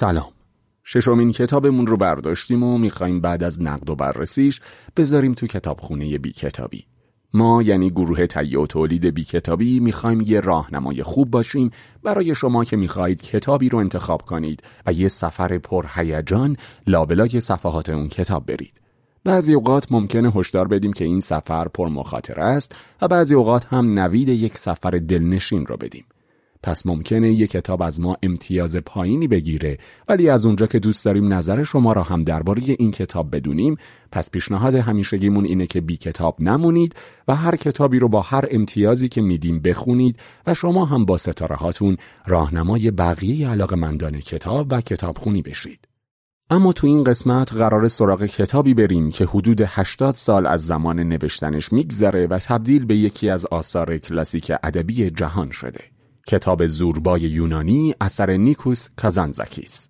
سلام. ششمین کتابمون رو برداشتیم و می‌خوایم بعد از نقد و بررسیش بذاریم تو کتابخونه بی کتابی ما یعنی گروه تهیه و تولید بی کتابی می‌خوایم یه راهنمای خوب باشیم برای شما که می‌خواهید کتابی رو انتخاب کنید و یه سفر پرهیجان لابلای صفحات اون کتاب برید. بعضی اوقات ممکنه هشدار بدیم که این سفر پر مخاطره است و بعضی اوقات هم نوید یک سفر دلنشین رو بدیم. پس ممکنه یک کتاب از ما امتیاز پایینی بگیره ولی از اونجا که دوست داریم نظر شما را هم درباره این کتاب بدونیم پس پیشنهاد همیشگیمون اینه که بی کتاب نمونید و هر کتابی رو با هر امتیازی که میدیم بخونید و شما هم با ستاره هاتون راهنمای بقیه علاقه مندان کتاب و کتابخونی بشید. اما تو این قسمت قرار سراغ کتابی بریم که حدود 80 سال از زمان نوشتنش میگذره و تبدیل به یکی از آثار کلاسیک ادبی جهان شده. کتاب زوربای یونانی اثر نیکوس کازانزاکیس.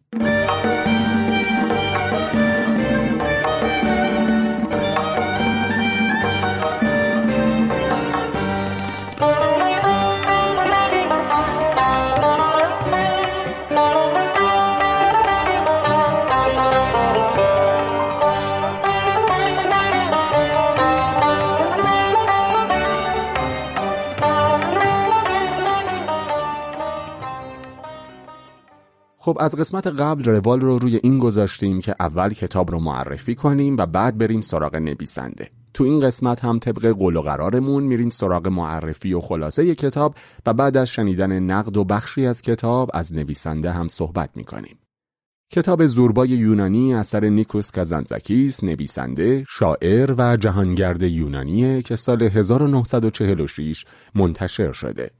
خب از قسمت قبل روال رو روی این گذاشتیم که اول کتاب رو معرفی کنیم و بعد بریم سراغ نویسنده تو این قسمت هم طبق قول و قرارمون میریم سراغ معرفی و خلاصه کتاب و بعد از شنیدن نقد و بخشی از کتاب از نویسنده هم صحبت می‌کنیم. کتاب زوربای یونانی اثر نیکوس کازانزاکیس نویسنده، شاعر و جهانگرد یونانیه که سال 1946 منتشر شده.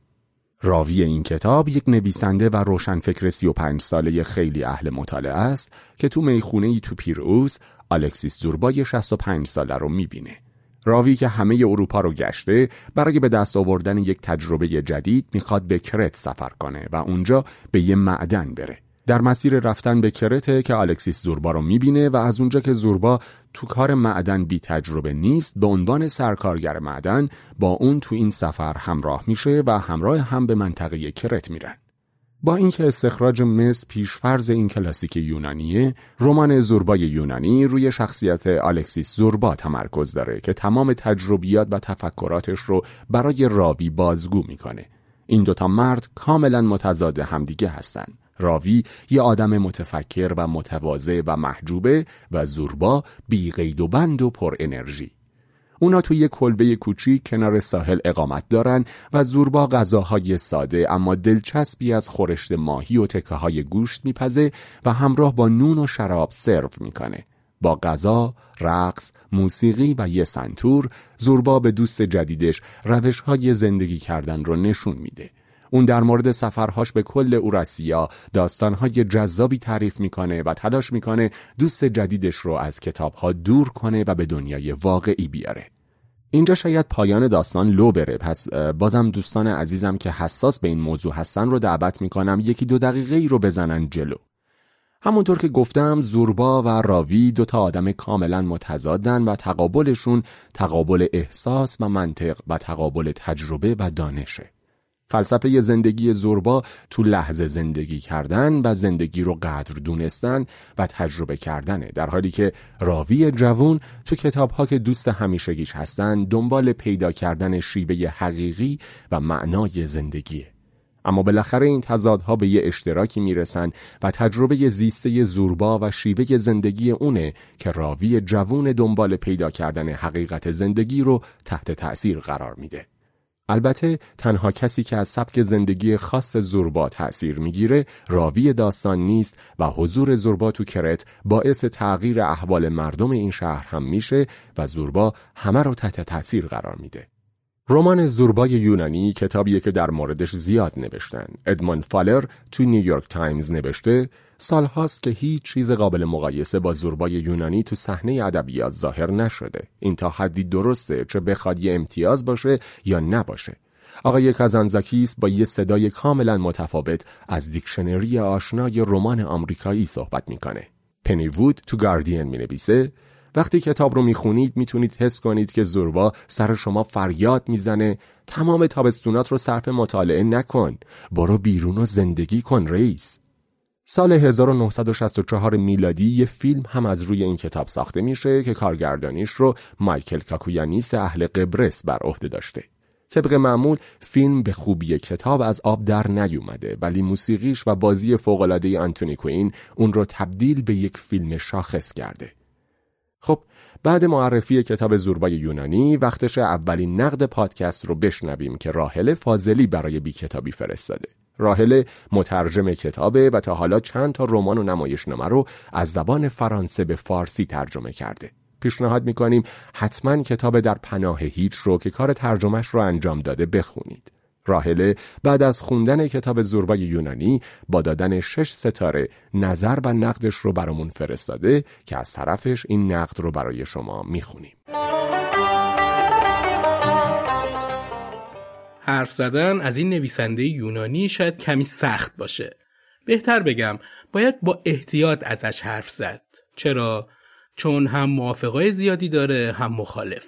راوی این کتاب یک نویسنده و روشنفکر 35 ساله خیلی اهل مطالعه است که تو می‌خونه ای تو پیروز الکسیس زوربای 65 ساله رو می‌بینه. راوی که همه اروپا رو گشته برای به دست آوردن یک تجربه جدید می‌خواد به کرت سفر کنه و اونجا به یه معدن بره. در مسیر رفتن به کرته که الکسیس زوربا رو می‌بینه و از اونجا که زوربا تو کار معدن بی تجربه نیست به عنوان سرکارگر معدن با اون تو این سفر همراه میشه و همراه هم به منطقه کرت میرن. با اینکه استخراج مس پیشفرز این کلاسیک یونانیه رمان زوربای یونانی روی شخصیت الکسیس زوربا تمرکز داره که تمام تجربیات و تفکراتش رو برای راوی بازگو می‌کنه این دوتا مرد کاملا متضاد همدیگه هستند راوی یه آدم متفکر و متواضع و محجوبه و زوربا بی قید و بند و پر انرژی. اونا توی کلبه کوچیک کنار ساحل اقامت دارن و زوربا غذاهای ساده اما دلچسبی از خورشت ماهی و تکه های گوشت میپزه و همراه با نون و شراب سرو می‌کنه. با غذا، رقص، موسیقی و یه سنتور زوربا به دوست جدیدش روش های زندگی کردن رو نشون میده. اون در مورد سفرهاش به کل اوراسیا داستانهای جذابی تعریف می‌کنه و تلاش می‌کنه دوست جدیدش رو از کتابها دور کنه و به دنیای واقعی بیاره. اینجا شاید پایان داستان لو بره پس بازم دوستان عزیزم که حساس به این موضوع هستن رو دعوت می‌کنم یکی دو دقیقه ای رو بزنن جلو. همونطور که گفتم زوربا و راوی دو تا آدم کاملا متضادن و تقابلشون تقابل احساس و منطق و تقابل تجربه و دانشه. فلسفه زندگی زوربا تو لحظه زندگی کردن و زندگی رو قدر دونستن و تجربه کردنه در حالی که راوی جوون تو کتاب ها که دوست همیشگیش هستن دنبال پیدا کردن شیوه حقیقی و معنای زندگیه اما بالاخره این تضادها به یه اشتراکی می‌رسن و تجربه زیسته زوربا و شیوه زندگی اونه که راوی جوون دنبال پیدا کردن حقیقت زندگی رو تحت تأثیر قرار میده. البته تنها کسی که از سبک زندگی خاص زوربا تأثیر می‌گیره راوی داستان نیست و حضور زوربا تو کرت باعث تغییر احوال مردم این شهر هم میشه و زوربا همه رو تحت تأثیر قرار میده. رمان زوربای یونانی کتابیه که در موردش زیاد نوشتن. ادمون فالر تو نیویورک تایمز نوشته سال هاست که هیچ چیز قابل مقایسه با زوربای یونانی تو صحنه ادبیات ظاهر نشده. این تا حدی درسته چه بخواد یه امتیاز باشه یا نباشه. آقای کازانزاکیس با یه صدای کاملا متفاوت از دیکشنری آشنای رمان آمریکایی صحبت می‌کنه. پنی وود تو گاردین می نویسه وقتی کتاب رو می‌خونید می‌تونید حس کنید که زوربا سر شما فریاد می‌زنه تمام تابستونات رو صرف مطالعه نکن برو بیرون و زندگی کن رئیس سال 1964 میلادی یه فیلم هم از روی این کتاب ساخته میشه که کارگردانیش رو مایکل کاکویانیس اهل قبرس بر عهده داشته. طبق معمول فیلم به خوبی کتاب از آب در نیومده ولی موسیقیش و بازی فوقالعاده آنتونی کوین اون رو تبدیل به یک فیلم شاخص کرده. خب بعد معرفی کتاب زوربای یونانی وقتش اولین نقد پادکست رو بشنویم که راهل فاضلی برای بی کتابی فرستاده. راهل مترجم کتابه و تا حالا چند تا رمان و نمایشنامه رو از زبان فرانسه به فارسی ترجمه کرده. پیشنهاد می‌کنیم حتما کتاب در پناه هیچ رو که کار ترجمهش رو انجام داده بخونید. راهله بعد از خوندن کتاب زوربای یونانی با دادن شش ستاره نظر و نقدش رو برامون فرستاده که از طرفش این نقد رو برای شما می‌خونیم. حرف زدن از این نویسنده یونانی شاید کمی سخت باشه. بهتر بگم باید با احتیاط ازش حرف زد. چرا؟ چون هم موافقای زیادی داره هم مخالف.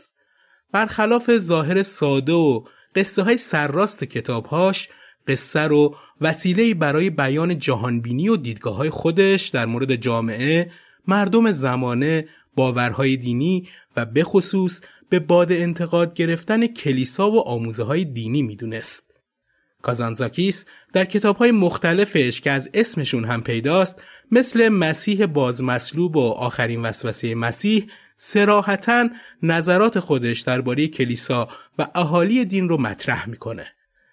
برخلاف ظاهر ساده و قصه های سرراست کتابهاش قصه رو وسیله برای بیان جهانبینی و دیدگاه های خودش در مورد جامعه، مردم زمانه، باورهای دینی و به خصوص به باد انتقاد گرفتن کلیسا و آموزه های دینی می‌دونست. کازانزاکیس در کتاب های مختلفش که از اسمشون هم پیداست مثل مسیح بازمسلوب و آخرین وسوسه مسیح سراحتا نظرات خودش درباره کلیسا و اهالی دین رو مطرح می‌کنه.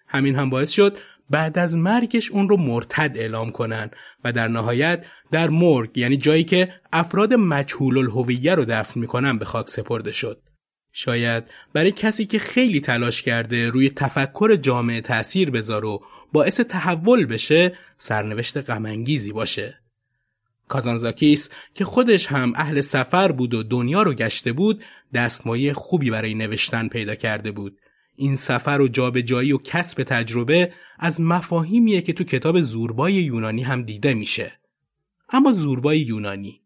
همین هم باعث شد بعد از مرگش اون رو مرتد اعلام کنن و در نهایت در مرگ یعنی جایی که افراد مجهول الهویه رو دفن می‌کنن به خاک سپرده شد. شاید برای کسی که خیلی تلاش کرده روی تفکر جامعه تأثیر بذار و باعث تحول بشه سرنوشت غمانگیزی باشه. کازانزاکیس که خودش هم اهل سفر بود و دنیا رو گشته بود دستمایه خوبی برای نوشتن پیدا کرده بود. این سفر و جابجایی و کسب تجربه از مفاهیمیه که تو کتاب زوربای یونانی هم دیده میشه. اما زوربای یونانی.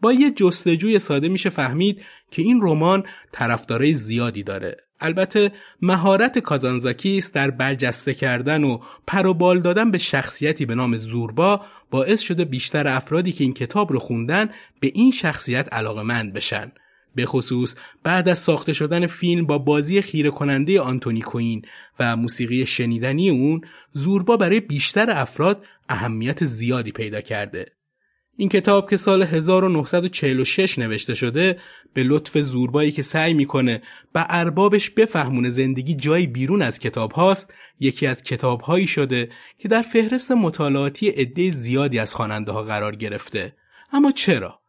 با یه جستجوی ساده میشه فهمید که این رمان طرفدارای زیادی داره. البته مهارت کازانزاکیس در برجسته کردن و پروبال دادن به شخصیتی به نام زوربا باعث شده بیشتر افرادی که این کتاب رو خوندن به این شخصیت علاقمند بشن. به خصوص بعد از ساخته شدن فیلم با بازی خیره کننده آنتونی کوین و موسیقی شنیدنی اون زوربا برای بیشتر افراد اهمیت زیادی پیدا کرده. این کتاب که سال 1946 نوشته شده به لطف زوربایی که سعی می‌کنه به اربابش بفهمونه زندگی جایی بیرون از کتاب هاست یکی از کتاب هایی شده که در فهرست مطالعاتی عده زیادی از خواننده ها قرار گرفته. اما چرا؟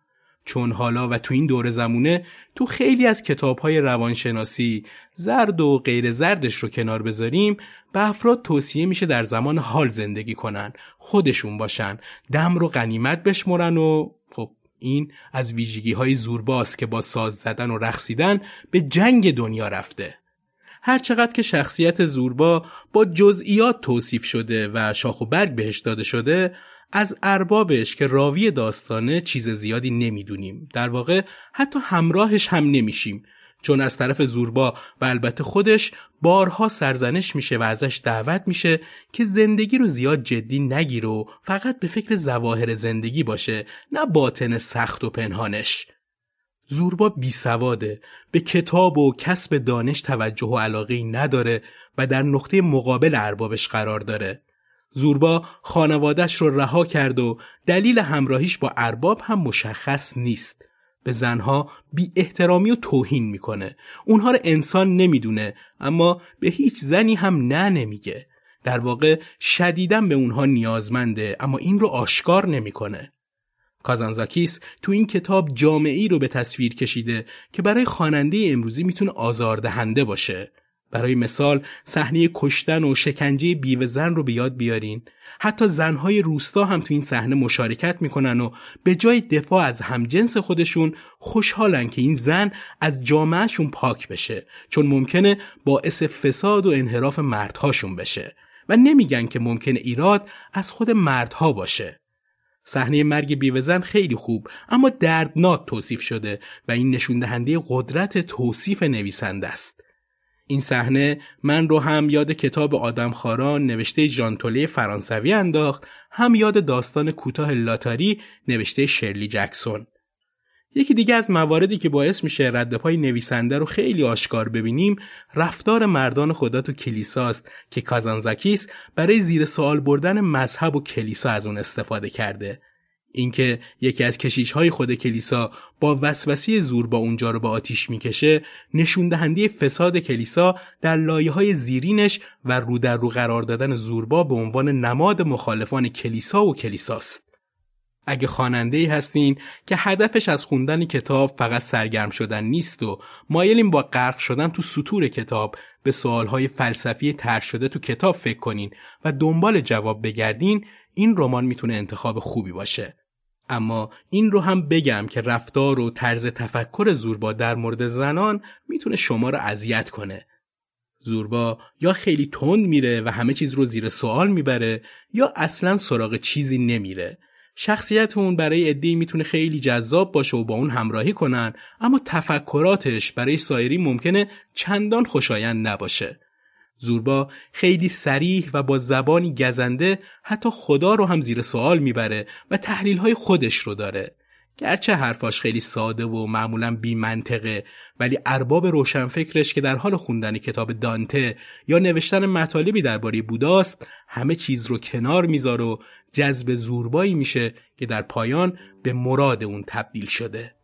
چون حالا و تو این دور زمونه تو خیلی از کتاب های روانشناسی زرد و غیر زردش رو کنار بذاریم به افراد توصیه میشه در زمان حال زندگی کنن خودشون باشن دم رو غنیمت بشمرن و خب این از ویژگی های زورباست که با ساز زدن و رقصیدن به جنگ دنیا رفته. هرچقدر که شخصیت زوربا با جزئیات توصیف شده و شاخ و برگ بهش داده شده از اربابش که راوی داستانه چیز زیادی نمی‌دونیم. در واقع حتی همراهش هم نمیشیم. چون از طرف زوربا و البته خودش بارها سرزنش میشه و ازش دعوت میشه که زندگی رو زیاد جدی نگیر و فقط به فکر زواهر زندگی باشه نه باطن سخت و پنهانش. زوربا بی سواده به کتاب و کسب دانش توجه و علاقه نداره و در نقطه مقابل اربابش قرار داره. زوربا خانوادش رو رها کرد و دلیل همراهیش با ارباب هم مشخص نیست. به زنها بی احترامی و توهین می‌کنه. اونها رو انسان نمی‌دونه اما به هیچ زنی هم نه نمیگه. در واقع شدیدن به اونها نیازمنده اما این رو آشکار نمی‌کنه. کازانزاکیس تو این کتاب جامعی رو به تصویر کشیده که برای خواننده امروزی می‌تونه آزاردهنده باشه. برای مثال صحنه کشتن و شکنجه بیوه زن رو به یاد بیارین. حتی زنهای روستا هم تو این صحنه مشارکت می‌کنن و به جای دفاع از همجنس خودشون خوشحالن که این زن از جامعهشون پاک بشه چون ممکنه باعث فساد و انحراف مردهاشون بشه. و نمیگن که ممکنه ایراد از خود مردها باشه. صحنه مرگ بیوه خیلی خوب اما دردناک توصیف شده و این نشون دهنده قدرت توصیف نویسنده است. این صحنه من رو هم یاد کتاب آدمخواران نوشته ژانتوله فرانسوی انداخت هم یاد داستان کوتاه لاتاری نوشته شرلی جکسون. یکی دیگه از مواردی که باعث میشه رد پای نویسنده رو خیلی آشکار ببینیم رفتار مردان خدا تو کلیساست که کازانزاکیس برای زیر سوال بردن مذهب و کلیسا از اون استفاده کرده. اینکه یکی از کشیشهای خود کلیسا با وسوسه زور با اونجا رو با آتیش می‌کشه نشون دهنده فساد کلیسا در لایه های زیرینش و رو در رو قرار دادن زوربا به عنوان نماد مخالفان کلیسا و کلیساست. اگه خواننده ای هستین که هدفش از خوندن کتاب فقط سرگرم شدن نیست و مایلین با غرق شدن تو سطور کتاب به سوالهای فلسفی تر شده تو کتاب فکر کنین و دنبال جواب بگردین این رمان می‌تونه انتخاب خوبی باشه. اما این رو هم بگم که رفتار و طرز تفکر زوربا در مورد زنان می‌تونه شما رو اذیت کنه. زوربا یا خیلی تند میره و همه چیز رو زیر سوال می‌بره یا اصلا سراغ چیزی نمیره. شخصیت اون برای عده‌ای می‌تونه خیلی جذاب باشه و با اون همراهی کنن اما تفکراتش برای سایری ممکنه چندان خوشایند نباشه. زوربا خیلی سریح و با زبانی گزنده حتی خدا رو هم زیر سوال می‌بره و تحلیل های خودش رو داره. گرچه حرفاش خیلی ساده و معمولا بی منطقه ولی ارباب روشنفکرش که در حال خوندن کتاب دانته یا نوشتن مطالبی درباره بوداست همه چیز رو کنار می‌ذاره و جذب زوربایی میشه که در پایان به مراد اون تبدیل شده.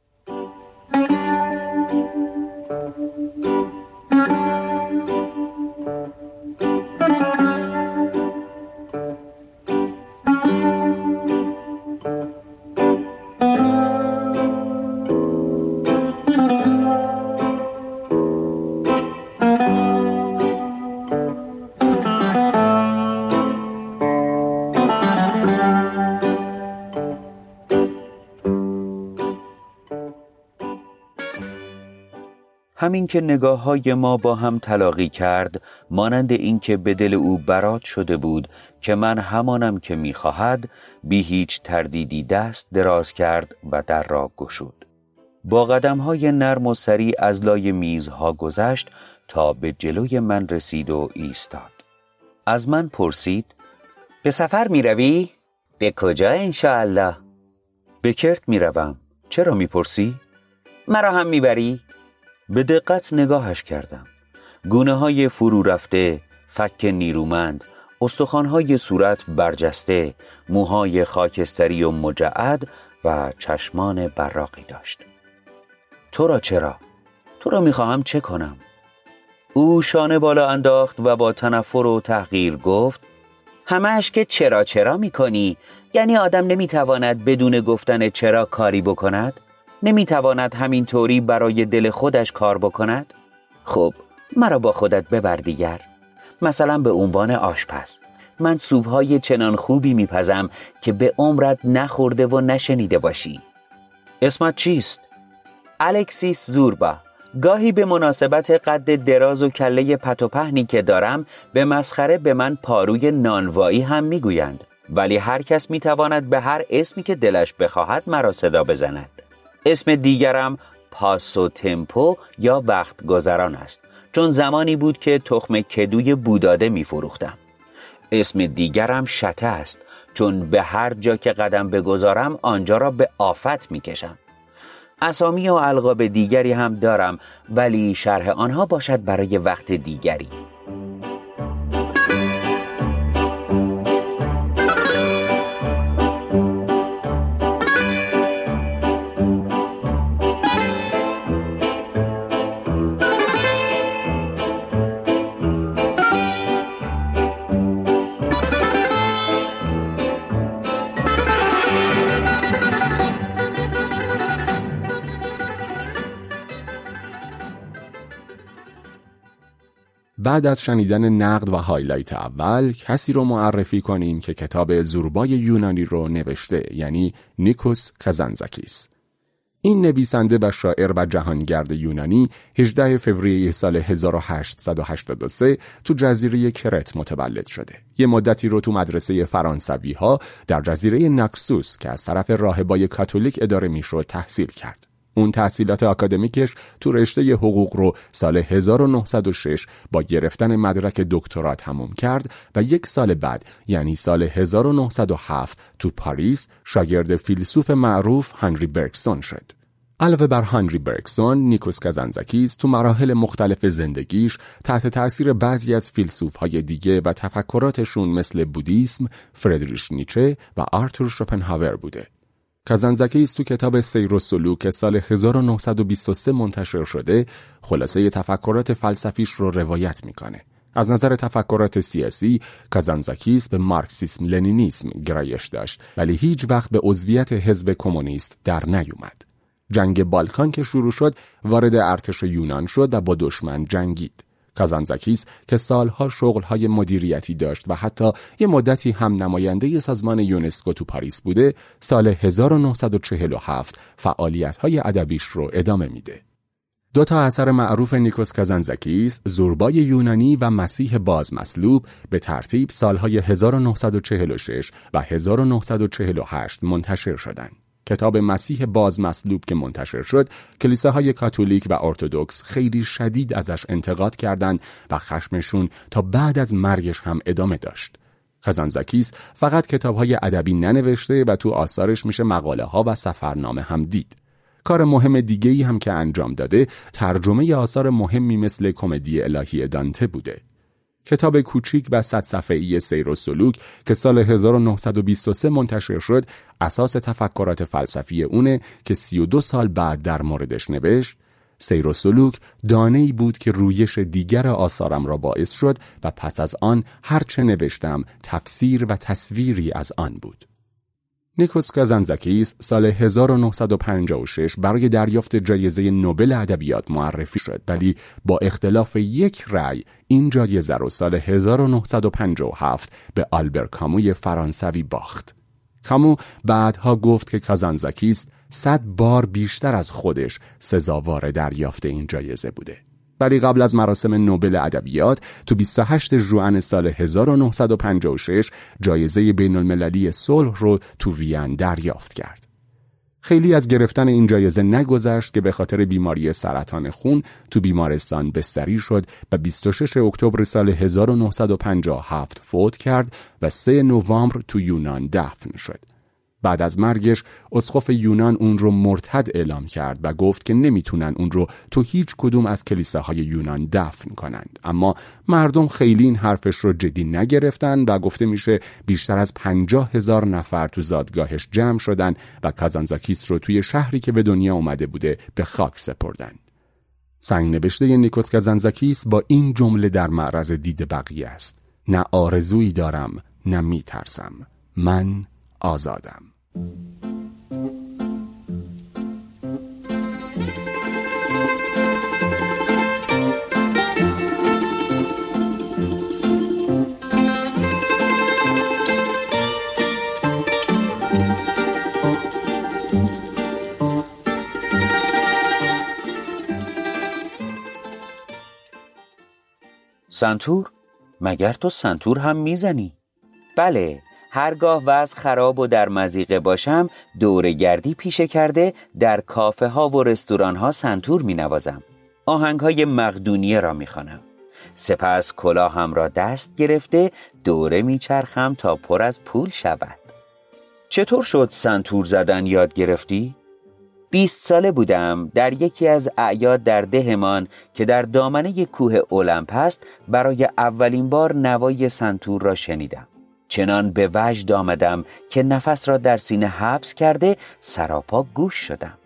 همین که نگاه های ما با هم تلاقی کرد مانند اینکه به دل او برات شده بود که من همانم که می‌خواهد بی هیچ تردیدی دست دراز کرد و در را گشود با قدم های نرم و سریع از لای میزها گذشت تا به جلوی من رسید و ایستاد از من پرسید به سفر می روی؟ به کجا انشاءالله؟ به کرت می روم. چرا می پرسی؟ مرا هم می‌بری؟ به دقت نگاهش کردم گونه های فرو رفته فک نیرومند استخوانهای صورت برجسته موهای خاکستری و مجعد و چشمان براقی داشت تو را چرا؟ تو را می‌خواهم چه کنم؟ او شانه بالا انداخت و با تنفر و تحقیر گفت همش که چرا چرا می‌کنی؟ یعنی آدم نمی‌تواند بدون گفتن چرا کاری بکند؟ نمی‌تواند همین طوری برای دل خودش کار بکند؟ خب مرا با خودت ببر دیگر. مثلا به عنوان آشپز. من سوبهای چنان خوبی میپزم که به عمرت نخورده و نشنیده باشی. اسمت چیست؟ الکسیس زوربا. گاهی به مناسبت قد دراز و کله پت و پهنی که دارم به مسخره به من پاروی نانوایی هم می‌گویند. ولی هر کس می‌تواند به هر اسمی که دلش بخواهد مرا صدا بزند. اسم دیگرم پاسو تمپو یا وقت گذران است چون زمانی بود که تخم کدوی بوداده می فروختم. اسم دیگرم شته است چون به هر جا که قدم بگذارم آنجا را به آفت می کشم. اسامی و القاب دیگری هم دارم ولی شرح آنها باشد برای وقت دیگری بعد از شنیدن نقد و highlight اول کسی رو معرفی کنیم که کتاب زوربای یونانی رو نوشته یعنی نیکوس کازانتزاکیس این نویسنده و شاعر و جهانگرد یونانی 18 فوریه سال 1883 تو جزیره کرت متولد شده. یه مدتی رو تو مدرسه فرانسوی ها در جزیره ناکسوس که از طرف راهبای کاتولیک اداره می‌شد تحصیل کرد. اون تحصیلات آکادمیکش تو رشته حقوق رو سال 1906 با گرفتن مدرک دکترا تموم کرد و یک سال بعد یعنی سال 1907 تو پاریس شاگرد فیلسوف معروف هنری برگسون شد. علاوه بر هانری برکسون، نیکوس کازانزاکیس تو مراحل مختلف زندگیش تحت تأثیر بعضی از فیلسوف های دیگه و تفکراتشون مثل بودیسم، فردریش نیچه و آرتور شوپنهاور بوده. کازانزاکیس تو کتاب سیر و سلوک که سال 1923 منتشر شده، خلاصه تفکرات فلسفیش رو روایت می‌کنه. از نظر تفکرات سیاسی کازانزاکیس به مارکسیسم لنینیسم گرایش داشت ولی هیچ وقت به عضویت حزب کمونیست در نیومد. جنگ بالکان که شروع شد وارد ارتش یونان شد و با دشمن جنگید. کازانزاکیس که سالها شغلهای مدیریتی داشت و حتی یه مدتی هم نماینده سازمان یونسکو تو پاریس بوده سال 1947 فعالیتهای ادبیش رو ادامه میده. دو تا اثر معروف نیکوس کازانزاکیس زوربای یونانی و مسیح باز مسلوب به ترتیب سالهای 1946 و 1948 منتشر شدند. کتاب مسیح باز مسلوب که منتشر شد کلیساهای کاتولیک و ارتودکس خیلی شدید ازش انتقاد کردند و خشمشون تا بعد از مرگش هم ادامه داشت. خزانزکیس فقط کتابهای ادبی ننوشته و تو آثارش میشه مقاله ها و سفرنامه هم دید. کار مهم دیگه ای هم که انجام داده ترجمه آثار مهمی مثل کمدی الهی دانته بوده. کتاب کوچیک و صد صفحه‌ای سیر و سلوک که سال 1923 منتشر شد اساس تفکرات فلسفی اونه که 32 سال بعد در موردش نوشت سیر و سلوک دانه ای بود که رویش دیگر آثارم را باعث شد و پس از آن هرچه نوشتم تفسیر و تصویری از آن بود. نیکوس کازانزاکیس سال 1956 برای دریافت جایزه نوبل ادبیات معرفی شد ولی با اختلاف یک رأی این جایزه رو سال 1957 به آلبر کاموی فرانسوی باخت. کامو بعدها گفت که کازانزاکیس صد بار بیشتر از خودش سزاوار دریافت این جایزه بوده. ولی قبل از مراسم نوبل ادبیات تو 28 ژوئن سال 1956 جایزه بین المللی صلح رو تو وین دریافت کرد. خیلی از گرفتن این جایزه نگذشت که به خاطر بیماری سرطان خون تو بیمارستان بستری شد و 26 اکتبر سال 1957 فوت کرد و 3 نوامبر تو یونان دفن شد. بعد از مرگش اسقف یونان اون رو مرتد اعلام کرد و گفت که نمی‌تونن اون رو تو هیچ کدوم از کلیساهای یونان دفن کنند. اما مردم خیلی این حرفش رو جدی نگرفتن و گفته میشه بیشتر از پنجاه هزار نفر تو زادگاهش جمع شدن و کازانزاکیس رو توی شهری که به دنیا اومده بوده به خاک سپردن. سنگ نوشته نیکوس کازانزاکیس با این جمله در معرض دید بقیه است. نه آرزویی دارم نه میترسم. من آزادم. سنتور مگر تو سنتور هم می‌زنی؟ بله هرگاه وضع خراب و در مزیقه باشم دور گردی پیشه کرده در کافه ها و رستوران ها سنتور می نوازم آهنگ های مقدونیه را می خانم. سپس کلاهم را دست گرفته دوره میچرخم تا پر از پول شود چطور شد سنتور زدن یاد گرفتی؟ بیست ساله بودم در یکی از اعیاد در دهمان که در دامنه کوه اولمپ است برای اولین بار نوای سنتور را شنیدم چنان به وجد آمدم که نفس را در سینه حبس کرده سراپا گوش شدم.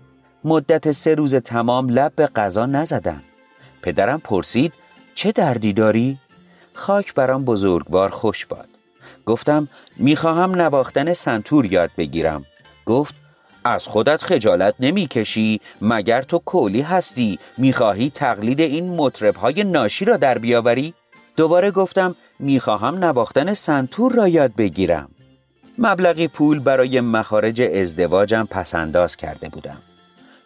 مدت سه روز تمام لب به غذا نزدم. پدرم پرسید چه دردی داری؟ خاک برام بزرگوار خوش باد. گفتم می‌خواهم نواختن سنتور یاد بگیرم. گفت از خودت خجالت نمی‌کشی مگر تو کولی هستی؟ می‌خواهی تقلید این مطربهای ناشی را در بیاوری؟ دوباره گفتم می‌خواهم نواختن سنتور را یاد بگیرم. مبلغی پول برای مخارج ازدواجم پسنداز کرده بودم.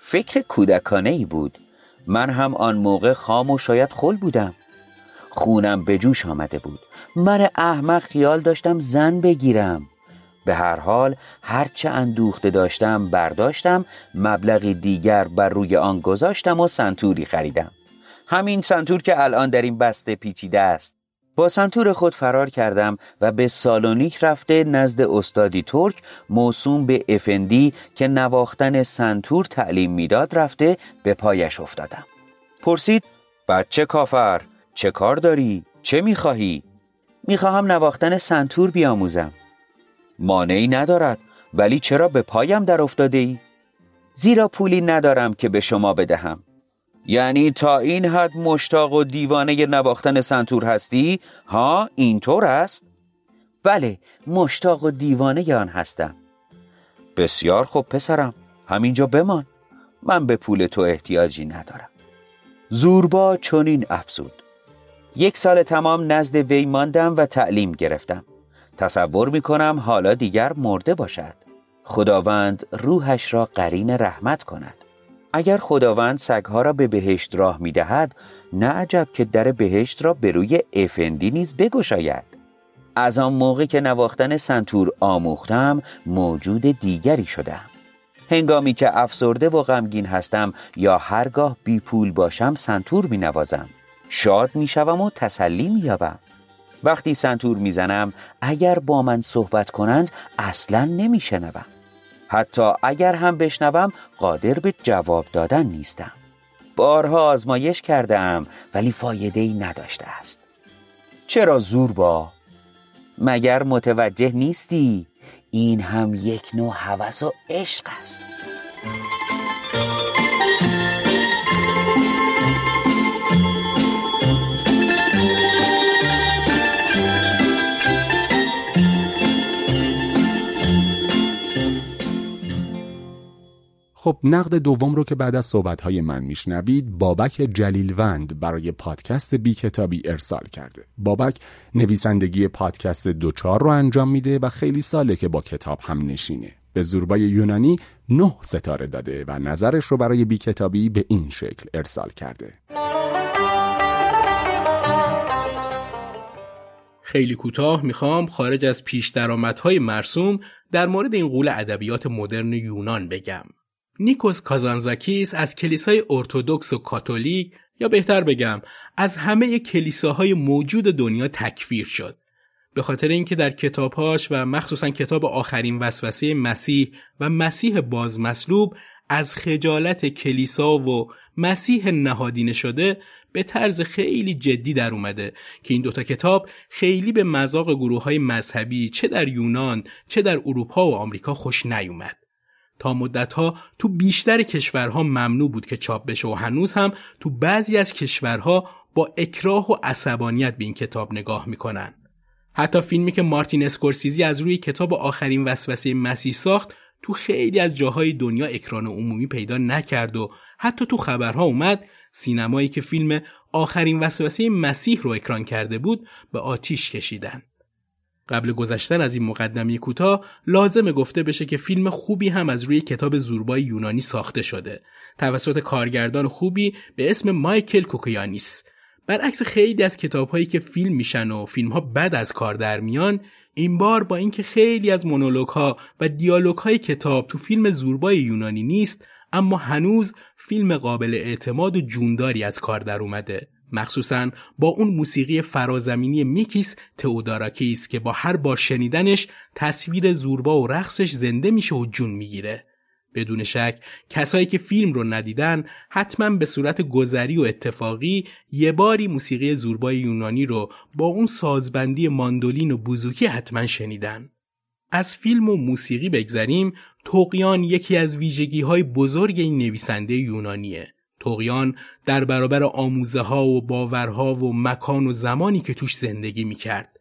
فکر کودکانه ای بود. من هم آن موقع خام و شاید خل بودم. خونم به جوش آمده بود. من احمق خیال داشتم زن بگیرم. به هر حال هرچه اندوخته داشتم برداشتم مبلغی دیگر بر روی آن گذاشتم و سنتوری خریدم. همین سنتور که الان در این بسته پیچیده است. با سنتور خود فرار کردم و به سالونیک رفته نزد استادی ترک موسوم به افندی که نواختن سنتور تعلیم می‌داد رفته به پایش افتادم پرسید بچه کافر چه کار داری؟ چه می‌خواهی؟ می‌خواهم نواختن سنتور بیاموزم مانعی ندارد ولی چرا به پایم در افتاده ای؟ زیرا پولی ندارم که به شما بدهم یعنی تا این حد مشتاق و دیوانه نواختن سنتور هستی؟ ها اینطور است؟ بله مشتاق و دیوانه آن هستم. بسیار خوب پسرم. همینجا بمان. من به پول تو احتیاجی ندارم. زوربا چنین افزود. یک سال تمام نزد وی ماندم و تعلیم گرفتم. تصور می کنم حالا دیگر مرده باشد. خداوند روحش را قرین رحمت کند. اگر خداوند سگها را به بهشت راه می دهد نه عجب که در بهشت را به روی افندی نیز بگشاید. از آن موقع که نواختن سنتور آموختم موجود دیگری شدم. هنگامی که افسرده و غمگین هستم یا هرگاه بی پول باشم سنتور می نوازم شاد می شوم و تسلی می یابم وقتی سنتور می‌زنم اگر با من صحبت کنند اصلا نمیشنوم. حتی اگر هم بشنوم قادر به جواب دادن نیستم بارها آزمایش کردم ولی فایده ای نداشته است چرا زور با؟ مگر متوجه نیستی؟ این هم یک نوع هوس و عشق است خب نقد دوم رو که بعد از صحبتهای من میشنوید بابک جلیلوند برای پادکست بی کتابی ارسال کرده. بابک نویسندگی پادکست دوچار رو انجام میده و خیلی ساله که با کتاب هم نشینه. به زوربای یونانی نه ستاره داده و نظرش رو برای بی کتابی به این شکل ارسال کرده. خیلی کوتاه می‌خوام خارج از پیش درآمدهای مرسوم در مورد این قول ادبیات مدرن یونان بگم. نیکوس کازانزاکیس از کلیسای ارتودکس و کاتولیک یا بهتر بگم از همه کلیساهای موجود دنیا تکفیر شد به خاطر اینکه در کتابهاش و مخصوصا کتاب آخرین وسوسه مسیح و مسیح بازمسلوب از خجالت کلیسا و مسیح نهادینه شده به طرز خیلی جدی در اومده که این دوتا کتاب خیلی به مذاق گروه های مذهبی چه در یونان چه در اروپا و آمریکا خوش نیومد. تا مدتها تو بیشتر کشورها ممنوع بود که چاپ بشه و هنوز هم تو بعضی از کشورها با اکراه و عصبانیت به این کتاب نگاه می‌کنن. حتی فیلمی که مارتین اسکورسیزی از روی کتاب آخرین وسوسه مسیح ساخت تو خیلی از جاهای دنیا اکران عمومی پیدا نکرد و حتی تو خبرها اومد سینمایی که فیلم آخرین وسوسه مسیح رو اکران کرده بود به آتیش کشیدن. قبل گذشتن از این مقدمی کوتاه لازمه گفته بشه که فیلم خوبی هم از روی کتاب زوربای یونانی ساخته شده. توسط کارگردان خوبی به اسم مایکل کوکیانیس برعکس خیلی از کتابهایی که فیلم میشن و فیلم ها بد از کار در میان این بار با اینکه خیلی از مونولوگ ها و دیالوگ های کتاب تو فیلم زوربای یونانی نیست اما هنوز فیلم قابل اعتماد و جونداری از کار در اومده. مخصوصا با اون موسیقی فرازمینی میکیس تئوداراکیس که با هر بار شنیدنش تصویر زوربا و رقصش زنده میشه و جون می‌گیره. بدون شک کسایی که فیلم رو ندیدن حتما به صورت گذری و اتفاقی یه باری موسیقی زوربای یونانی رو با اون سازبندی ماندولین و بوزوکی حتما شنیدن. از فیلم و موسیقی بگذریم توقیان یکی از ویژگی های بزرگ این نویسنده یونانیه. توقیان در برابر آموزه ها و باورها و مکان و زمانی که توش زندگی می کرد.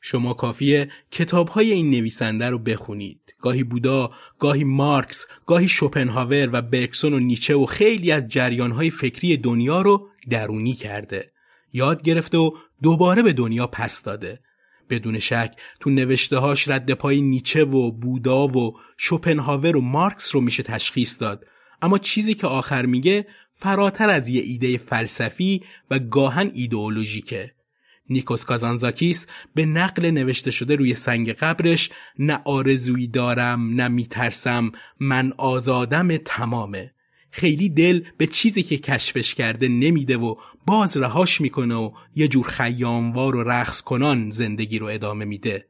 شما کافیه کتاب های این نویسنده رو بخونید. گاهی بودا، گاهی مارکس، گاهی شوپنهاور و برکسون و نیچه و خیلی از جریان های فکری دنیا رو درونی کرده. یاد گرفته و دوباره به دنیا پس داده. بدون شک تو نوشته هاش رد پای نیچه و بودا و شوپنهاور و مارکس رو میشه تشخیص داد اما چیزی که آخر میگه فراتر از یه ایده فلسفی و گاهن ایدئولوژیکه. نیکوس کازانزاکیس به نقل نوشته شده روی سنگ قبرش نه آرزویی دارم نه میترسم من آزادم تمامه. خیلی دل به چیزی که کشفش کرده نمیده و باز رهاش می‌کنه و یه جور خیاموار و رقص کنان زندگی رو ادامه میده.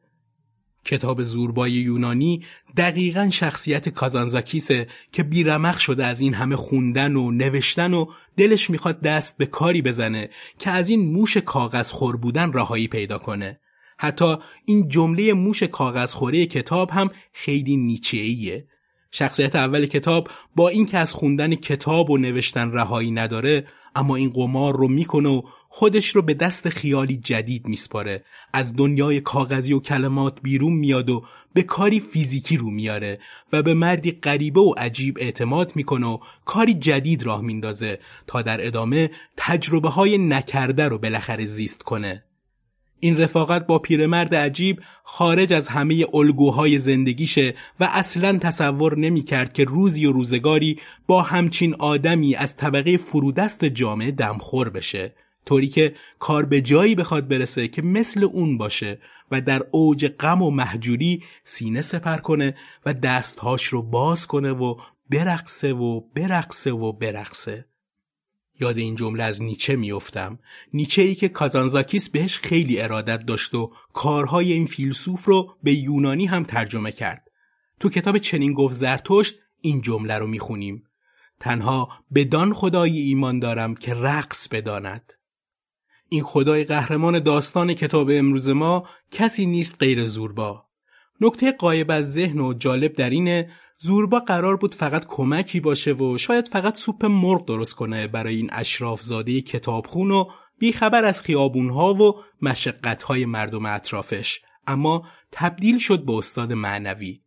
کتاب زوربای یونانی دقیقا شخصیت کازانزاکیسه که بیرمق شده از این همه خوندن و نوشتن و دلش می‌خواد دست به کاری بزنه که از این موش کاغذ خور بودن رهایی پیدا کنه. حتی این جمله موش کاغذ خوری کتاب هم خیلی نیچه شخصیت اول کتاب با اینکه از خوندن کتاب و نوشتن رهایی نداره اما این قمار رو می‌کنه و خودش رو به دست خیالی جدید میسپاره. از دنیای کاغذی و کلمات بیرون میاد و به کاری فیزیکی رو میاره و به مردی غریبه و عجیب اعتماد می‌کنه و کاری جدید راه میندازه تا در ادامه تجربه های نکرده رو بالاخره زیست کنه. این رفاقت با پیرمرد عجیب خارج از همه الگوهای زندگیشه و اصلا تصور نمی‌کرد که روزی و روزگاری با همچین آدمی از طبقه فرودست جامعه دمخور بشه طوری که کار به جایی بخواد برسه که مثل اون باشه و در اوج غم و محجوری سینه سپر کنه و دستهاش رو باز کنه و برقصه و برقصه و برقصه. یاد این جمله از نیچه میافتم. نیچه ای که کازانزاکیس بهش خیلی ارادت داشت و کارهای این فیلسوف رو به یونانی هم ترجمه کرد. تو کتاب چنین گفت زرتشت این جمله رو می‌خونیم. تنها بدان خدایی ایمان دارم که رقص بداند. این خدای قهرمان داستان کتاب امروز ما کسی نیست غیر زوربا. نکته قایب از ذهن و جالب در اینه زوربا قرار بود فقط کمکی باشه و شاید فقط سوپ مرغ درست کنه برای این اشرافزاده کتابخون و بیخبر از خیابونها و مشقتهای مردم اطرافش. اما تبدیل شد به استاد معنوی.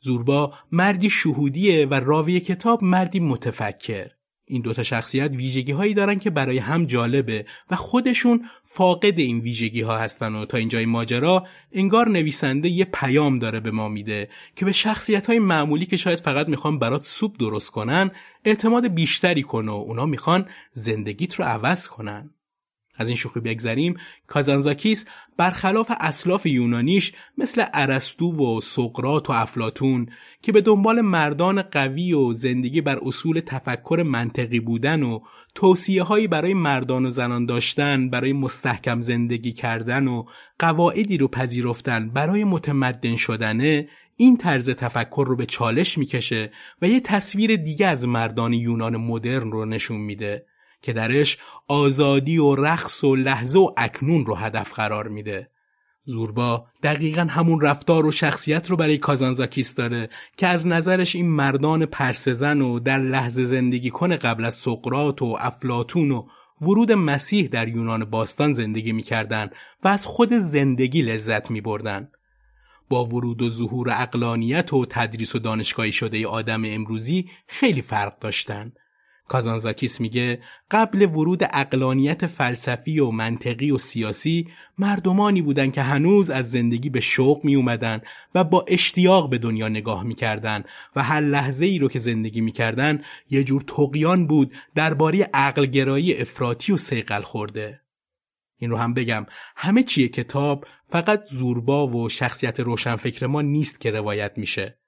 زوربا مردی شهودیه و راوی کتاب مردی متفکر. این دوتا شخصیت ویژگی هایی دارن که برای هم جالبه و خودشون فاقد این ویژگی ها هستن و تا اینجای ماجرا انگار نویسنده یه پیام داره به ما میده که به شخصیت های معمولی که شاید فقط می‌خوان برات سوپ درست کنن اعتماد بیشتری کن و اونا می‌خوان زندگیت رو عوض کنن. از این شوخی بگذریم کازانزاکیس برخلاف اسلاف یونانیش مثل ارسطو و سقرات و افلاتون که به دنبال مردان قوی و زندگی بر اصول تفکر منطقی بودن و توصیه هایی برای مردان و زنان داشتن برای مستحکم زندگی کردن و قواعدی رو پذیرفتن برای متمدن شدنه این طرز تفکر رو به چالش می‌کشه و یه تصویر دیگه از مردان یونان مدرن رو نشون میده. که درش آزادی و رقص و لحظه و اکنون رو هدف قرار میده. زوربا دقیقا همون رفتار و شخصیت رو برای کازانزاکیس داره که از نظرش این مردان پرسزن و در لحظه زندگی کنه قبل از سقرات و افلاتون و ورود مسیح در یونان باستان زندگی می‌کردن و از خود زندگی لذت میبردن. با ورود و ظهور اقلانیت و تدریس و دانشگاهی شده آدم امروزی خیلی فرق داشتن کازانزاکیس میگه قبل ورود اقلانیت فلسفی و منطقی و سیاسی مردمانی بودن که هنوز از زندگی به شوق می اومدن و با اشتیاق به دنیا نگاه می‌کردن و هر لحظه ای رو که زندگی می‌کردن یه جور تقیان بود درباره عقلگرایی افراطی و سیقل خورده. این رو هم بگم همه چیه کتاب فقط زوربا و شخصیت روشنفکر ما نیست که روایت میشه.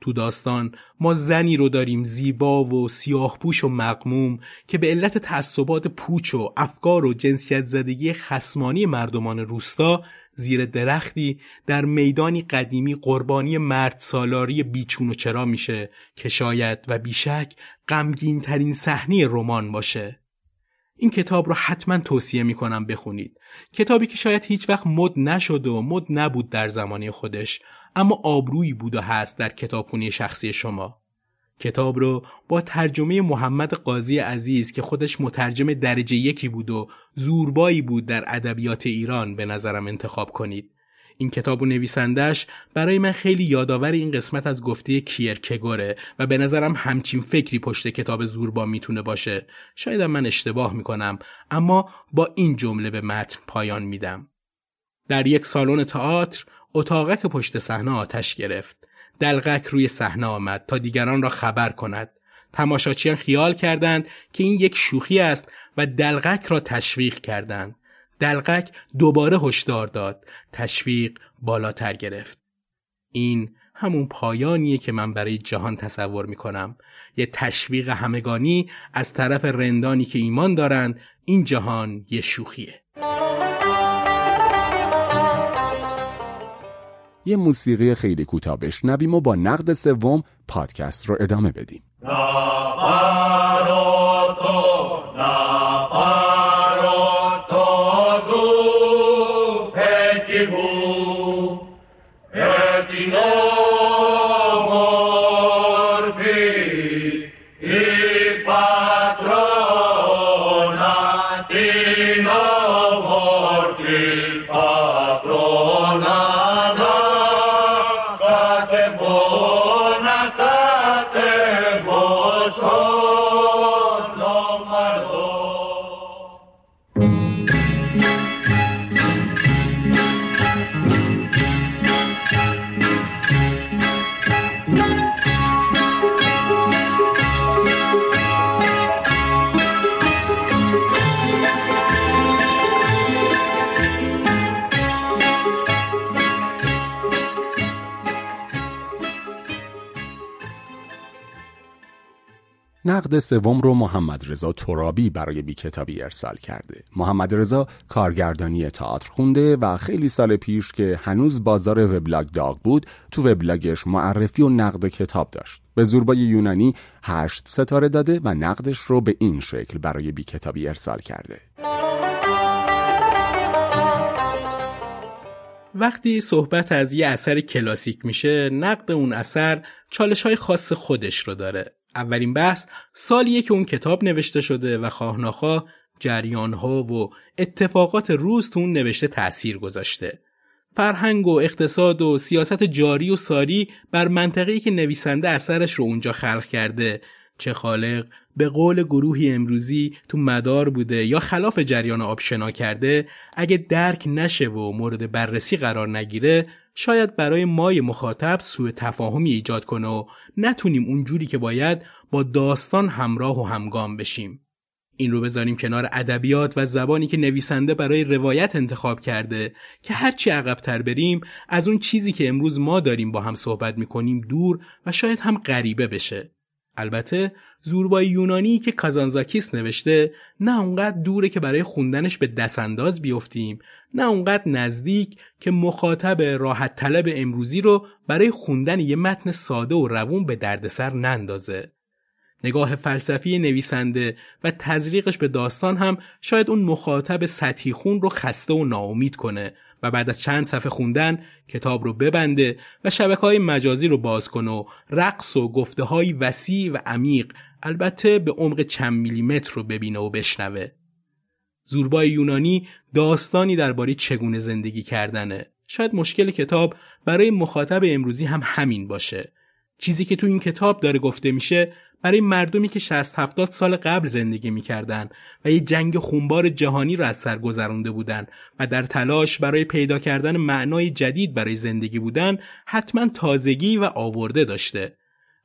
تو داستان ما زنی رو داریم زیبا و سیاهپوش و مقموم که به علت تعصبات پوچ و افکار و جنسیت زدگی خسمانی مردمان روستا زیر درختی در میدانی قدیمی قربانی مرد سالاری بیچون و چرا میشه که شاید و بیشک غمگین ترین صحنه رمان باشه. این کتاب رو حتما توصیه می‌کنم بخونید. کتابی که شاید هیچ وقت مد نشد و مد نبود در زمانی خودش اما آبرویی بود و هست در کتابخونی شخصی شما. کتاب رو با ترجمه محمد قاضی عزیز که خودش مترجم درجه یکی بود و زوربایی بود در ادبیات ایران به نظرم انتخاب کنید. این کتاب و نویسندش برای من خیلی یادآور این قسمت از گفته کیرکگوره و به نظرم همچین فکری پشت کتاب زوربا می‌تونه باشه. شاید من اشتباه می‌کنم اما با این جمله به متن پایان میدم. در یک سالن تئاتر اتاقک پشت صحنه آتش گرفت. دلغک روی صحنه آمد تا دیگران را خبر کند. تماشاچیان خیال کردند که این یک شوخی است و دلغک را تشویق کردند. دلقک دوباره هشدار داد. تشویق بالاتر گرفت. این همون پایانیه که من برای جهان تصور می‌کنم. یه تشویق همگانی از طرف رندانی که ایمان دارن این جهان یه شوخیه. یه موسیقی خیلی کوتاه بشنویم و با نقد سوم پادکست رو ادامه بدیم. نقد سوم رو محمد رضا ترابی برای بی کتابی ارسال کرده. محمد رضا کارگردانی تئاتر خونده و خیلی سال پیش که هنوز بازار وبلاگ داغ بود تو وبلاگش معرفی و نقد کتاب داشت. به زوربای یونانی هشت ستاره داده و نقدش رو به این شکل برای بی کتابی ارسال کرده. وقتی صحبت از یه اثر کلاسیک میشه نقد اون اثر چالش های خاص خودش رو داره اولین بحث سالیه که اون کتاب نوشته شده و خواه جریان ها و اتفاقات روز تو اون نوشته تأثیر گذاشته. فرهنگ و اقتصاد و سیاست جاری و ساری بر منطقه‌ای که نویسنده اثرش رو اونجا خلق کرده چه خالق به قول گروهی امروزی تو مدار بوده یا خلاف جریان آبشنا کرده اگه درک نشه و مورد بررسی قرار نگیره شاید برای مای مخاطب سوء تفاهمی ایجاد کنه و نتونیم اونجوری که باید با داستان همراه و همگام بشیم. این رو بذاریم کنار ادبیات و زبانی که نویسنده برای روایت انتخاب کرده که هرچی عقبتر بریم از اون چیزی که امروز ما داریم با هم صحبت می‌کنیم دور و شاید هم غریبه بشه. البته زوربای یونانی که کازانزاکیس نوشته نه اونقدر دوره که برای خوندنش به دستانداز بیفتیم نه اونقدر نزدیک که مخاطب راحت طلب امروزی رو برای خوندن یه متن ساده و روون به دردسر نندازه. نگاه فلسفی نویسنده و تزریقش به داستان هم شاید اون مخاطب سطحی خون رو خسته و ناامید کنه و بعد از چند صفحه خوندن کتاب رو ببنده و شبکه های مجازی رو باز کنه و رقص و گفته های وسیع و عمیق البته به عمق چند میلیمتر رو ببینه و بشنوه. زوربای یونانی داستانی درباره چگونه زندگی کردنه. شاید مشکل کتاب برای مخاطب امروزی هم همین باشه. چیزی که تو این کتاب داره گفته میشه برای مردمی که 60 70 سال قبل زندگی می‌کردن و یه جنگ خونبار جهانی را از سر گذرونده بودن و در تلاش برای پیدا کردن معنای جدید برای زندگی بودن حتما تازگی و آورده داشته.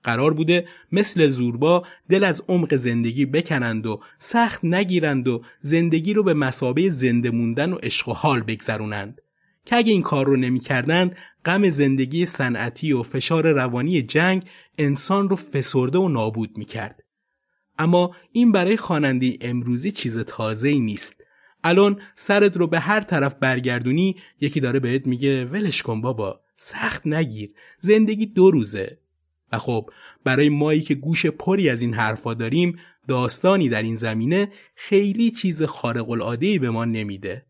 قرار بوده مثل زوربا دل از عمق زندگی بکنند و سخت نگیرند و زندگی رو به مسابه زنده موندن و عشق و حال بگذرونند. که اگه این کار رو نمی‌کردند غم زندگی صنعتی و فشار روانی جنگ انسان رو فسرده و نابود می‌کرد. اما این برای خواننده امروزی چیز تازه ای نیست. الان سرت رو به هر طرف برگردونی یکی داره بهت میگه ولش کن بابا سخت نگیر زندگی دو روزه. و خب برای مایی که گوش پری از این حرفا داریم داستانی در این زمینه خیلی چیز خارق العاده به ما نمیده.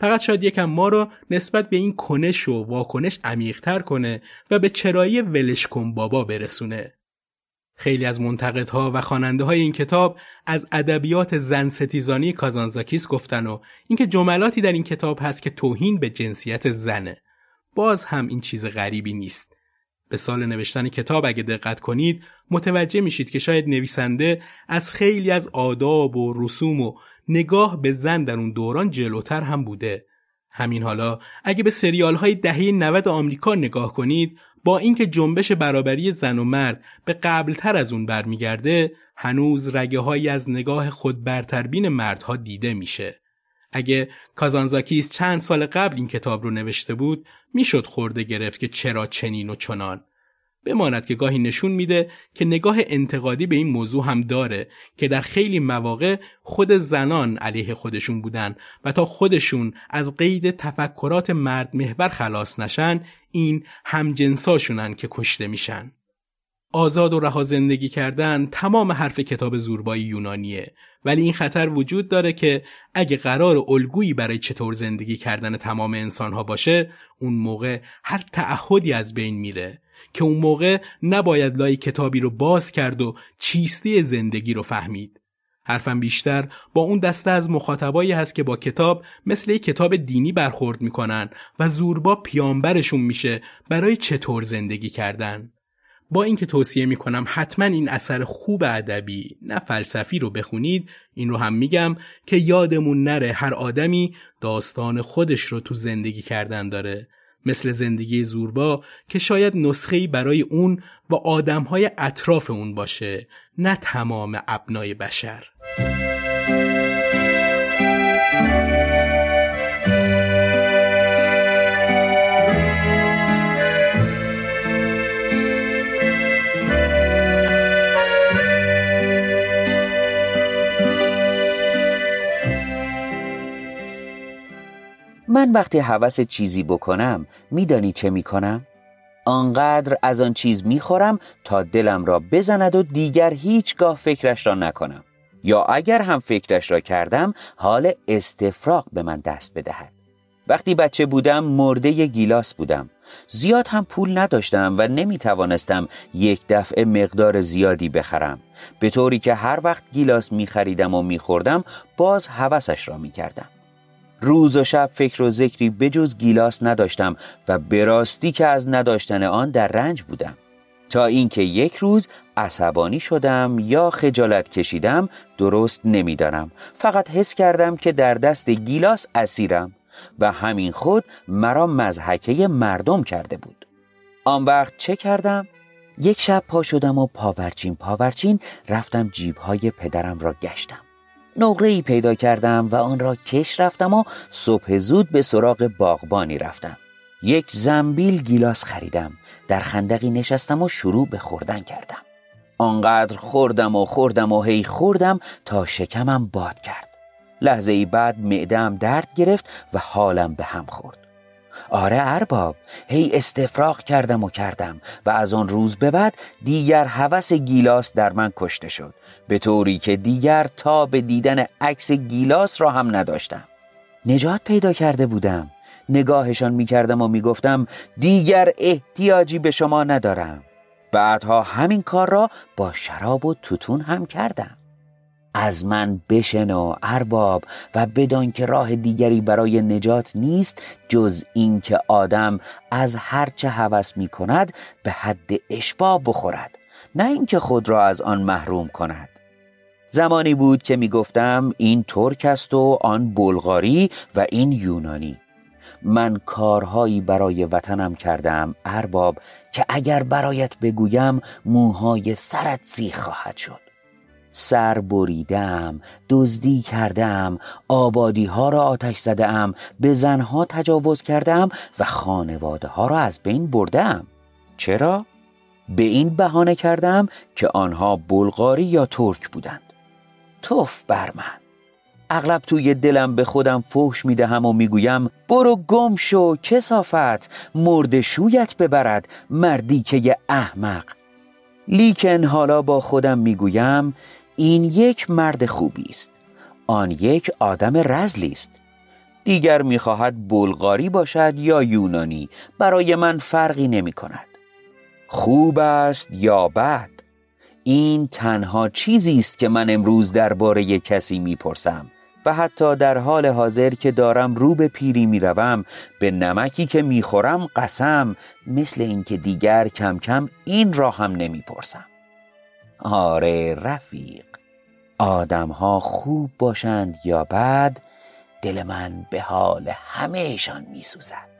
فقط شاید یکم ما رو نسبت به این کنش و واکنش عمیقتر کنه و به چرایی ولش کن بابا برسونه. خیلی از منتقدها و خواننده های این کتاب از ادبیات زن ستیزانی کازانزاکیس گفتن و اینکه جملاتی در این کتاب هست که توهین به جنسیت زنه. باز هم این چیز غریبی نیست. به سال نوشتن کتاب اگه دقت کنید متوجه میشید که شاید نویسنده از خیلی از آداب و رسوم و نگاه به زن در اون دوران جلوتر هم بوده. همین حالا اگه به سریال های دهه 90 آمریکا نگاه کنید با اینکه جنبش برابری زن و مرد به قبلتر از اون برمیگرده هنوز رگه های از نگاه خود برتربین مردها دیده میشه. اگه کازانزاکیس چند سال قبل این کتاب رو نوشته بود می‌شد خورده گرفت که چرا چنین و چنان. بماند که گاهی نشون میده که نگاه انتقادی به این موضوع هم داره که در خیلی مواقع خود زنان علیه خودشون بودن و تا خودشون از قید تفکرات مرد محور خلاص نشن این همجنساشونن که کشته میشن. آزاد و رها زندگی کردن تمام حرف کتاب زوربایی یونانیه ولی این خطر وجود داره که اگه قرار الگویی برای چطور زندگی کردن تمام انسانها باشه اون موقع هر تعهدی از بین میره که اون موقع نباید لای کتابی رو باز کرد و چیستی زندگی رو فهمید. حرفم بیشتر با اون دسته از مخاطبایی هست که با کتاب مثل یک کتاب دینی برخورد می‌کنن و زوربا پیامبرشون میشه برای چطور زندگی کردن. با اینکه توصیه می‌کنم حتما این اثر خوب ادبی نه فلسفی رو بخونید این رو هم میگم که یادمون نره هر آدمی داستان خودش رو تو زندگی کردن داره. مثل زندگی زوربا که شاید نسخه‌ای برای اون و آدمهای اطراف اون باشه نه تمام ابنای بشر. من وقتی حوس چیزی بکنم میدانی چه می‌کنم؟ آنقدر از آن چیز می‌خورم تا دلم را بزند و دیگر هیچگاه فکرش را نکنم. یا اگر هم فکرش را کردم حال استفراغ به من دست بدهد. وقتی بچه بودم مرده گیلاس بودم. زیاد هم پول نداشتم و نمی توانستم یک دفعه مقدار زیادی بخرم. به طوری که هر وقت گیلاس می خریدم و می خوردم باز حوسش را می کردم روز و شب فکر و ذکری بجز گیلاس نداشتم و براستی که از نداشتن آن در رنج بودم. تا اینکه یک روز عصبانی شدم یا خجالت کشیدم درست نمی‌دانم. فقط حس کردم که در دست گیلاس اسیرم و همین خود مرا مزحکه مردم کرده بود. آن وقت چه کردم؟ یک شب پا شدم و پاورچین پاورچین رفتم جیبهای پدرم را گشتم. نقره ای پیدا کردم و آن را کش رفتم و صبح زود به سراغ باغبانی رفتم. یک زنبیل گیلاس خریدم در خندقی نشستم و شروع به خوردن کردم. آنقدر خوردم و خوردم و هی خوردم تا شکمم باد کرد. لحظه ای بعد معدم درد گرفت و حالم به هم خورد. آره ارباب هی استفراغ کردم و کردم و از آن روز به بعد دیگر هوس گیلاس در من کشته شد به طوری که دیگر تا به دیدن عکس گیلاس را هم نداشتم. نجات پیدا کرده بودم نگاهشان می‌کردم و می‌گفتم دیگر احتیاجی به شما ندارم. بعدها همین کار را با شراب و توتون هم کردم. از من بشنو ارباب و بدان که راه دیگری برای نجات نیست جز اینکه آدم از هرچه هوس می کند به حد اشبا بخورد نه اینکه خود را از آن محروم کند. زمانی بود که می گفتم این ترک است و آن بلغاری و این یونانی. من کارهایی برای وطنم کردم ارباب که اگر برایت بگویم موهای سرت سیخ خواهد شد. سر بریدم دزدی کردم آبادی ها را آتش زدم به زنها تجاوز کردم و خانواده ها را از بین بردم. چرا؟ به این بهانه کردم که آنها بلغاری یا ترک بودند. توف بر من. اغلب توی دلم به خودم فحش می‌دهم و می‌گویم برو گم شو کسافت مرد شویت ببرد مردی که یه احمق. لیکن حالا با خودم می‌گویم این یک مرد خوبی است. آن یک آدم رزلی است. دیگر می‌خواهد بلغاری باشد یا یونانی برای من فرقی نمی کند خوب است یا بد؟ این تنها چیزی است که من امروز درباره کسی می‌پرسم و حتی در حال حاضر که دارم رو به پیری می‌روم به نمکی که می‌خورم قسم مثل اینکه دیگر کم کم این را هم نمی‌پرسم. آره رفیق. آدم ها خوب باشند یا بد دل من به حال همهشان می سوزد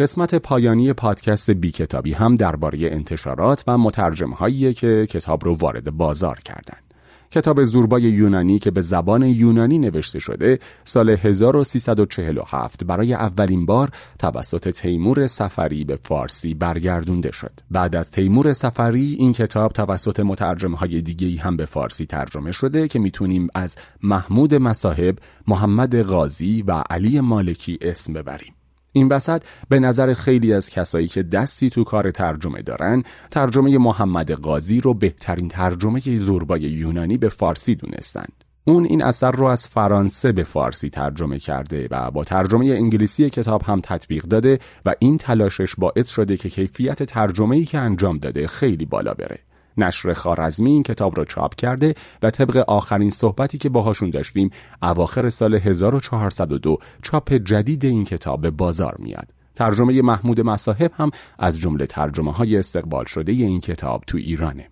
قسمت پایانی پادکست بی کتابی هم درباره انتشارات و مترجم که کتاب رو وارد بازار کردند. کتاب زوربای یونانی که به زبان یونانی نوشته شده سال 1347 برای اولین بار توسط تیمور سفری به فارسی برگردونده شد. بعد از تیمور سفری این کتاب توسط مترجمهای دیگهی هم به فارسی ترجمه شده که می‌تونیم از محمود مصاحب، محمد غازی و علی مالکی اسم ببریم. این وسط به نظر خیلی از کسایی که دستی تو کار ترجمه دارن ترجمه محمد قاضی رو بهترین ترجمه زوربای یونانی به فارسی دونستند. اون این اثر رو از فرانسه به فارسی ترجمه کرده و با ترجمه انگلیسی کتاب هم تطبیق داده و این تلاشش باعث شده که کیفیت ترجمه ای که انجام داده خیلی بالا بره. نشر خارزمی این کتاب را چاپ کرده و طبق آخرین صحبتی که باهاشون داشتیم اواخر سال 1402 چاپ جدید این کتاب به بازار میاد. ترجمه محمود مصاحب هم از جمله ترجمه های استقبال شده این کتاب تو ایرانه.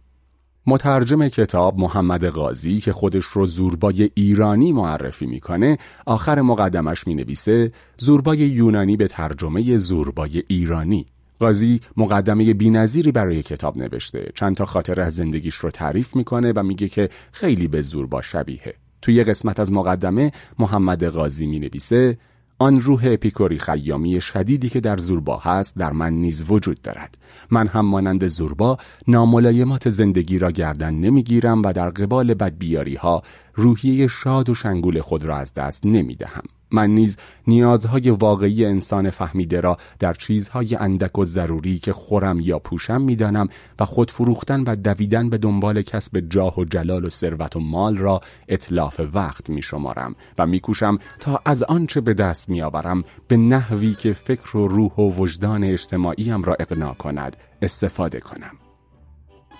مترجم کتاب محمد غازی که خودش رو زوربای ایرانی معرفی می‌کنه آخر مقدمش می نویسه زوربای یونانی به ترجمه زوربای ایرانی قاضی مقدمه بینظیری برای کتاب نوشته. چند تا خاطر از زندگیش رو تعریف می‌کنه و میگه که خیلی به زور با شبیه توی یه قسمت از مقدمه محمد قاضی می نویسه آن روح اپیکوری خیامی شدیدی که در زوربا هست در من نیز وجود دارد. من هم مانند زوربا ناملایمات زندگی را گردن نمی‌گیرم و در قبال بدبیاری ها روحیه شاد و شنگول خود را از دست نمی دهم. من نیز نیازهای واقعی انسان فهمیده را در چیزهای اندک و ضروری که خورم یا پوشم می‌دانم و خود فروختن و دویدن به دنبال کسب جاه و جلال و ثروت و مال را اطلاف وقت می شمارم و میکوشم تا از آنچه به دست میآورم به نحوی که فکر و روح و وجدان اجتماعیم را اقنا کند استفاده کنم.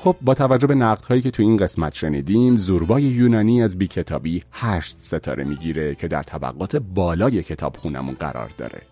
خب با توجه به نقد هایی که تو این قسمت شنیدیم زوربای یونانی از بی کتابی هشت ستاره می‌گیره که در طبقات بالای کتاب خونمون قرار داره.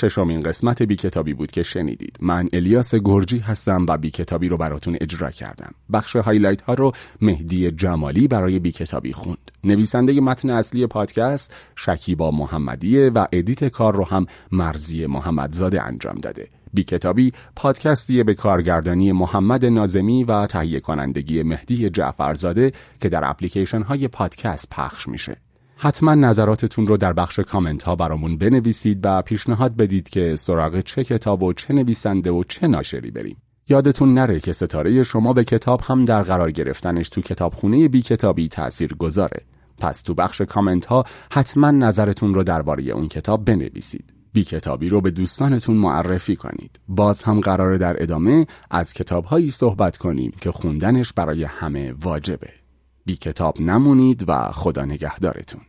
ششمین قسمت بی کتابی بود که شنیدید. من الیاس گرجی هستم و بی کتابی رو براتون اجرا کردم. بخش highlight ها رو مهدی جمالی برای بی کتابی خوند. نویسنده متن اصلی پادکست شکیبا محمدیه و edit کار رو هم مرضیه محمدزاده انجام داده. بی کتابی پادکستیه به کارگردانی محمد نازمی و تهیه کنندگی مهدی جعفرزاده که در اپلیکیشن های پادکست پخش میشه. حتما نظراتتون رو در بخش کامنت ها برامون بنویسید و پیشنهاد بدید که سراغ چه کتاب و چه نویسنده و چه ناشری بریم. یادتون نره که ستاره شما به کتاب هم در قرار گرفتنش تو کتابخونه بی کتابی تأثیر گذاره. پس تو بخش کامنت ها حتما نظرتون رو درباره اون کتاب بنویسید. بی کتابی رو به دوستانتون معرفی کنید. باز هم قراره در ادامه از کتابهایی صحبت کنیم که خوندنش برای همه واجبه. بی کتاب نمونید و خدا نگهدارتون.